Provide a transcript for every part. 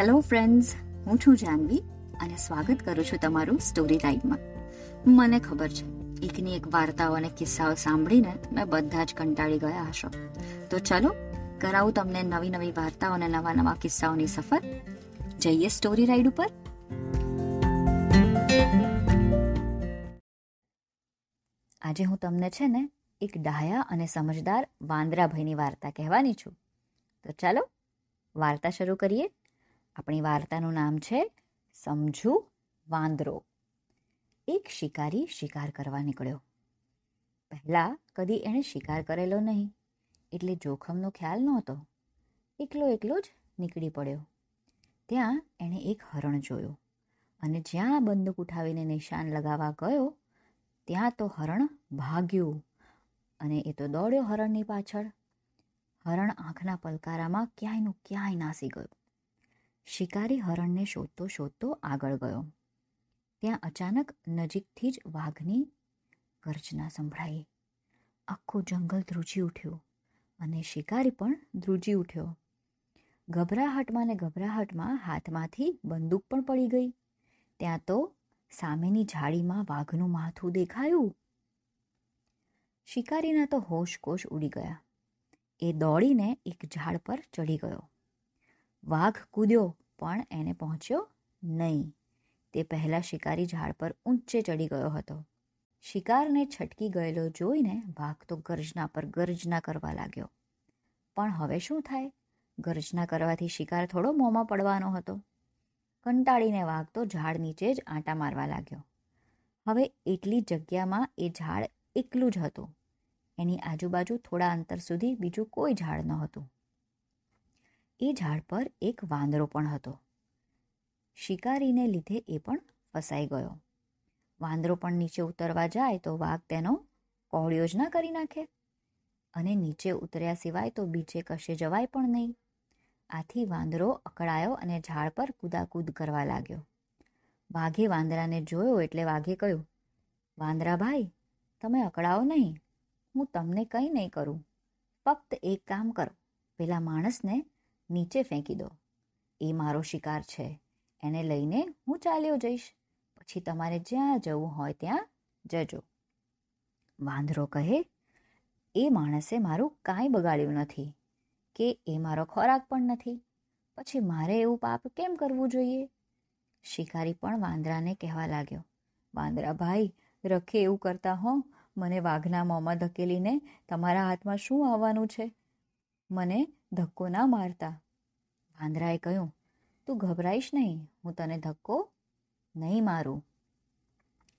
Hello friends હું છું જાનવી અને સ્વાગત કરું છું તમારું સ્ટોરી ટાઈમમાં મને ખબર છે એકની એક વાર્તાઓ અને કિસ્સાઓ સાંભળીને તમે બધા જ કંટાળી ગયા હશો. તો ચલો, કરાવું તમને નવી નવી વાર્તાઓ અને નવા નવા કિસ્સાઓની સફર. જઈએ સ્ટોરી રાઈડ ઉપર. આજે હું તમને છે ને, એક ડાયા અને સમજદાર વાંદરાભાઈની વાર્તા કહેવાની છું. તો ચાલો, વાર્તા શરૂ કરીએ. આપણી વાર્તાનું નામ છે સમજુ વાંદરો. એક શિકારી શિકાર કરવા નીકળ્યો. પહેલાં કદી એણે શિકાર કરેલો નહીં, એટલે જોખમનો ખ્યાલ નહોતો. એકલો એકલો જ નીકળી પડ્યો. ત્યાં એણે એક હરણ જોયું અને જ્યાં બંદૂક ઉઠાવીને નિશાન લગાવવા ગયો, ત્યાં તો હરણ ભાગ્યું અને એ તો દોડ્યો હરણની પાછળ. હરણ આંખના પલકારામાં ક્યાંયનું ક્યાંય નાસી ગયું. શિકારી હરણને શોધતો શોધતો આગળ ગયો. ત્યાં અચાનક નજીકથી જ વાઘની ગર્જના સંભળાઈ. આખું જંગલ ધ્રુજી ઉઠ્યું અને શિકારી પણ ધ્રુજી ઉઠ્યો. ગભરાહટમાં ને ગભરાહટમાં હાથમાંથી બંદૂક પણ પડી ગઈ. ત્યાં તો સામેની ઝાડીમાં વાઘનું માથું દેખાયું. શિકારીના તો હોશકોશ ઉડી ગયા. એ દોડીને એક ઝાડ પર ચડી ગયો. વાઘ કૂદ્યો, પણ એને પહોંચ્યો નહીં. તે પહેલાં શિકારી ઝાડ પર ઊંચે ચડી ગયો હતો. શિકારને છટકી ગયેલો જોઈને વાઘ તો ગર્જના પર ગર્જના કરવા લાગ્યો. પણ હવે શું થાય? ગર્જના કરવાથી શિકાર થોડો મોંમાં પડવાનો હતો. કંટાળીને વાઘ તો ઝાડ નીચે જ આંટા મારવા લાગ્યો. હવે એટલી જગ્યામાં એ ઝાડ એકલું જ હતું. એની આજુબાજુ થોડા અંતર સુધી બીજું કોઈ ઝાડ ન હતું એ ઝાડ પર એક વાંદરો પણ હતો. શિકારીને લીધે એ પણ ફસાઈ ગયો. વાંદરો પણ નીચે ઉતરવા જાય તો વાઘ તેનો કોળિયો જ ના કરી નાખે અને નીચે ઉતર્યા સિવાય તો બીજે કશે જવાય પણ નહીં. આથી વાંદરો અકળાયો અને ઝાડ પર કૂદાકૂદ કરવા લાગ્યો. વાઘે વાંદરાને જોયો એટલે વાઘે કહ્યું વાંદરાભાઈ તમે અકળાવો નહીં. હું તમને કંઈ નહીં કરું. ફક્ત એક કામ કરો. પેલા માણસને નીચે ફેંકી દો. એ મારો શિકાર છે. એને લઈને હું ચાલ્યો જઈશ. પછી તમારે જ્યાં જવું હોય ત્યાં જજો. વાંદરો કહે, એ માણસે મારું કાંઈ બગાડ્યું નથી, કે એ મારો ખોરાક પણ નથી. પછી મારે એવું પાપ કેમ કરવું જોઈએ? શિકારી પણ વાંદરાને કહેવા લાગ્યો, વાંદરા ભાઈ, રખે એવું કરતા હો. મને વાઘના મોંમાં ધકેલીને તમારા હાથમાં શું આવવાનું છે? મને ધક્કો ના મારતા. વાંદરાએ કહ્યું, તું ગભરાઈશ નહીં, હું તને ધક્કો નહીં મારું.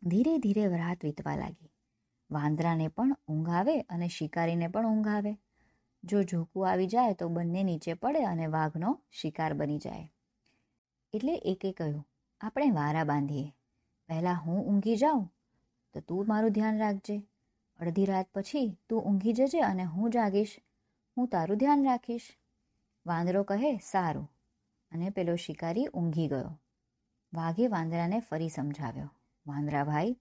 ધીરે ધીરે રાત વીતવા લાગી. વાંદરાને પણ ઊંઘ આવે અને શિકારીને પણ ઊંઘ આવે જો ઝોકું આવી જાય તો બંને નીચે પડે અને વાઘનો શિકાર બની જાય. એટલે એકે કહ્યું, આપણે વારા બાંધીએ. પહેલાં હું ઊંઘી જાઉં, તો તું મારું ધ્યાન રાખજે. અડધી રાત પછી તું ઊંઘી જજે અને હું જાગીશ. હું તારું ધ્યાન રાખીશ. વાંદરો કહે, સારું. અને પેલો શિકારી ઊંઘી ગયો. વાઘે વાંદરાને ફરી સમજાવ્યો. વાંદરાભાઈ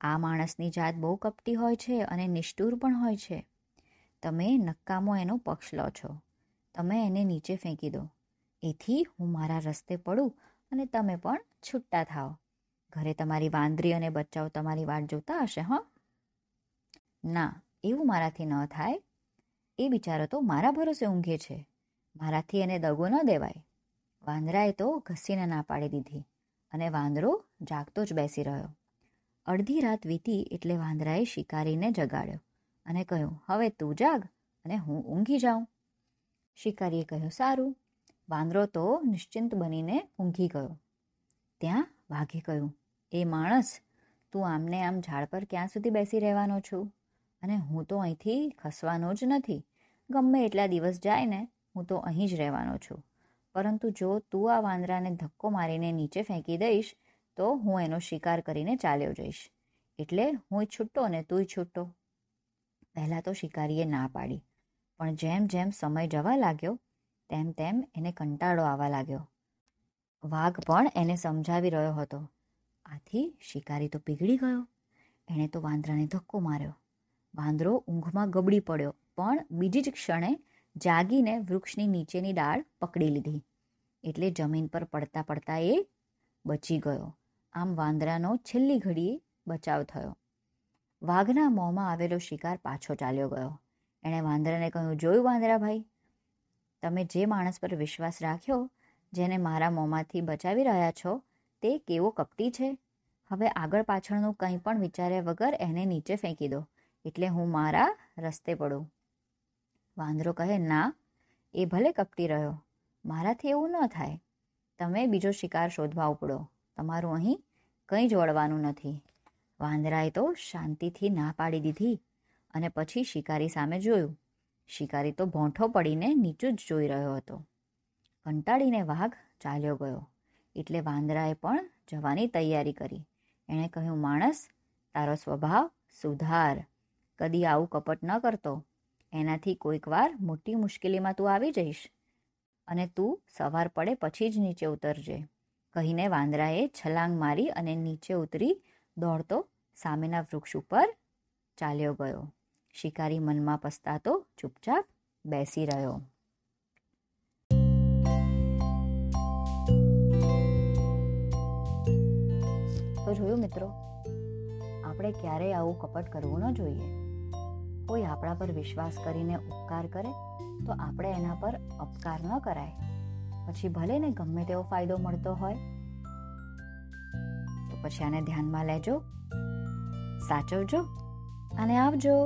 આ માણસની જાત બહુ કપટી હોય છે અને નિષ્ઠુર પણ હોય છે. તમે નક્કામો એનો પક્ષ લો છો. તમે એને નીચે ફેંકી દો. એથી હું મારા રસ્તે પડું અને તમે પણ છૂટા થાઓ. ઘરે તમારી વાંદરી અને બચ્ચાઓ તમારી વાટ જોતા હશે, હં? ના, એવું મારાથી ન થાય. એ બિચારો તો મારા ભરોસે ઊંઘે છે. મારાથી એને દગો ન દેવાય. વાંદરાએ તો ઘસીને ના પાડી દીધી અને વાંદરો જાગતો જ બેસી રહ્યો. અડધી રાત વીતી એટલે વાંદરાએ શિકારીને જગાડ્યો અને કહ્યું, હવે તું જાગ અને હું ઊંઘી જાઉં. શિકારીએ કહ્યું, સારું. વાંદરો તો નિશ્ચિંત બનીને ઊંઘી ગયો. ત્યાં વાઘે કહ્યું, એ માણસ, તું આમને આમ ઝાડ પર ક્યાં સુધી બેસી રહેવાનો છું? અને હું તો અહીંથી ખસવાનો જ નથી. ગમે એટલા દિવસ જાય ને હું તો અહીં જ રહેવાનો છું. પરંતુ જો તું આ વાંદરાને ધક્કો મારીને નીચે ફેંકી દઈશ, તો હું એનો શિકાર કરીને ચાલ્યો જઈશ. એટલે હું છૂટો ને તુંય છૂટો. પહેલાં તો શિકારીએ ના પાડી. પણ જેમ જેમ સમય જવા લાગ્યો, તેમ તેમ એને કંટાળો આવવા લાગ્યો. વાઘ પણ એને સમજાવી રહ્યો હતો. આથી શિકારી તો પીગળી ગયો. એણે તો વાંદરાને ધક્કો માર્યો. વાંદરો ઊંઘમાં ગબડી પડ્યો, પણ બીજી જ ક્ષણે જાગીને વૃક્ષની નીચેની ડાળ પકડી લીધી. એટલે જમીન પર પડતા પડતા એ બચી ગયો. આમ વાંદરાનો છેલ્લી ઘડીએ બચાવ થયો. વાઘના મોંમાં આવેલો શિકાર પાછો ચાલ્યો ગયો. એણે વાંદરાને કહ્યું, જોયું વાંદરાભાઈ તમે જે માણસ પર વિશ્વાસ રાખ્યો, જેને મારા મોંમાંથી બચાવી રહ્યા છો, તે કેવો કપટી છે? હવે આગળ પાછળનું કંઈ પણ વિચાર્યા વગર એને નીચે ફેંકી દો. એટલે હું મારા રસ્તે પડું. વાંદરો કહે, ના, એ ભલે કપટી રહ્યો, મારાથી એવું ન થાય. તમે બીજો શિકાર શોધવા ઉપડો. તમારું અહીં કંઈ જ વળવાનું નથી. વાંદરાએ તો શાંતિથી ના પાડી દીધી અને પછી શિકારી સામે જોયું. શિકારી તો ભોંઠો પડીને નીચું જ જોઈ રહ્યો હતો. કંટાળીને વાઘ ચાલ્યો ગયો. એટલે વાંદરાએ પણ જવાની તૈયારી કરી. એણે કહ્યું, માણસ, તારો સ્વભાવ સુધાર. કદી આવું કપટ ન કરતો. એનાથી કોઈક વાર મોટી મુશ્કેલીમાં તું આવી જઈશ. અને તું સવાર પડે પછી જ નીચે ઉતરજે. કહીને વાંદરાએ છલાંગ મારી અને નીચે ઉતરી દોડતો સામેના વૃક્ષ ઉપર ચાલ્યો ગયો. શિકારી મનમાં પસ્તાતો ચૂપચાપ બેસી રહ્યો. તો જોયું મિત્રો, આપણે ક્યારેય આવું કપટ કરવું ન જોઈએ. કોઈ આપણા પર વિશ્વાસ કરીને ઉપકાર કરે, તો આપણે એના પર અપકાર ન કરાય. પછી ભલે ને ગમે તેવો ફાયદો મળતો હોય. તો પછી આને ધ્યાનમાં લેજો, સાચવજો અને આવજો.